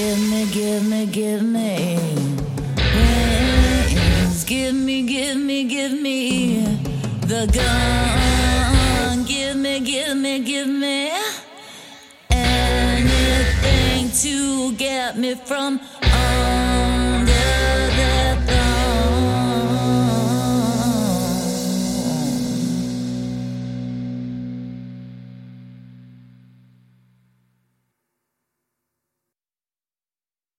Give me, give me, give me. Please give me, give me, give me the gun. Give me, give me, give me anything to get me from. Um,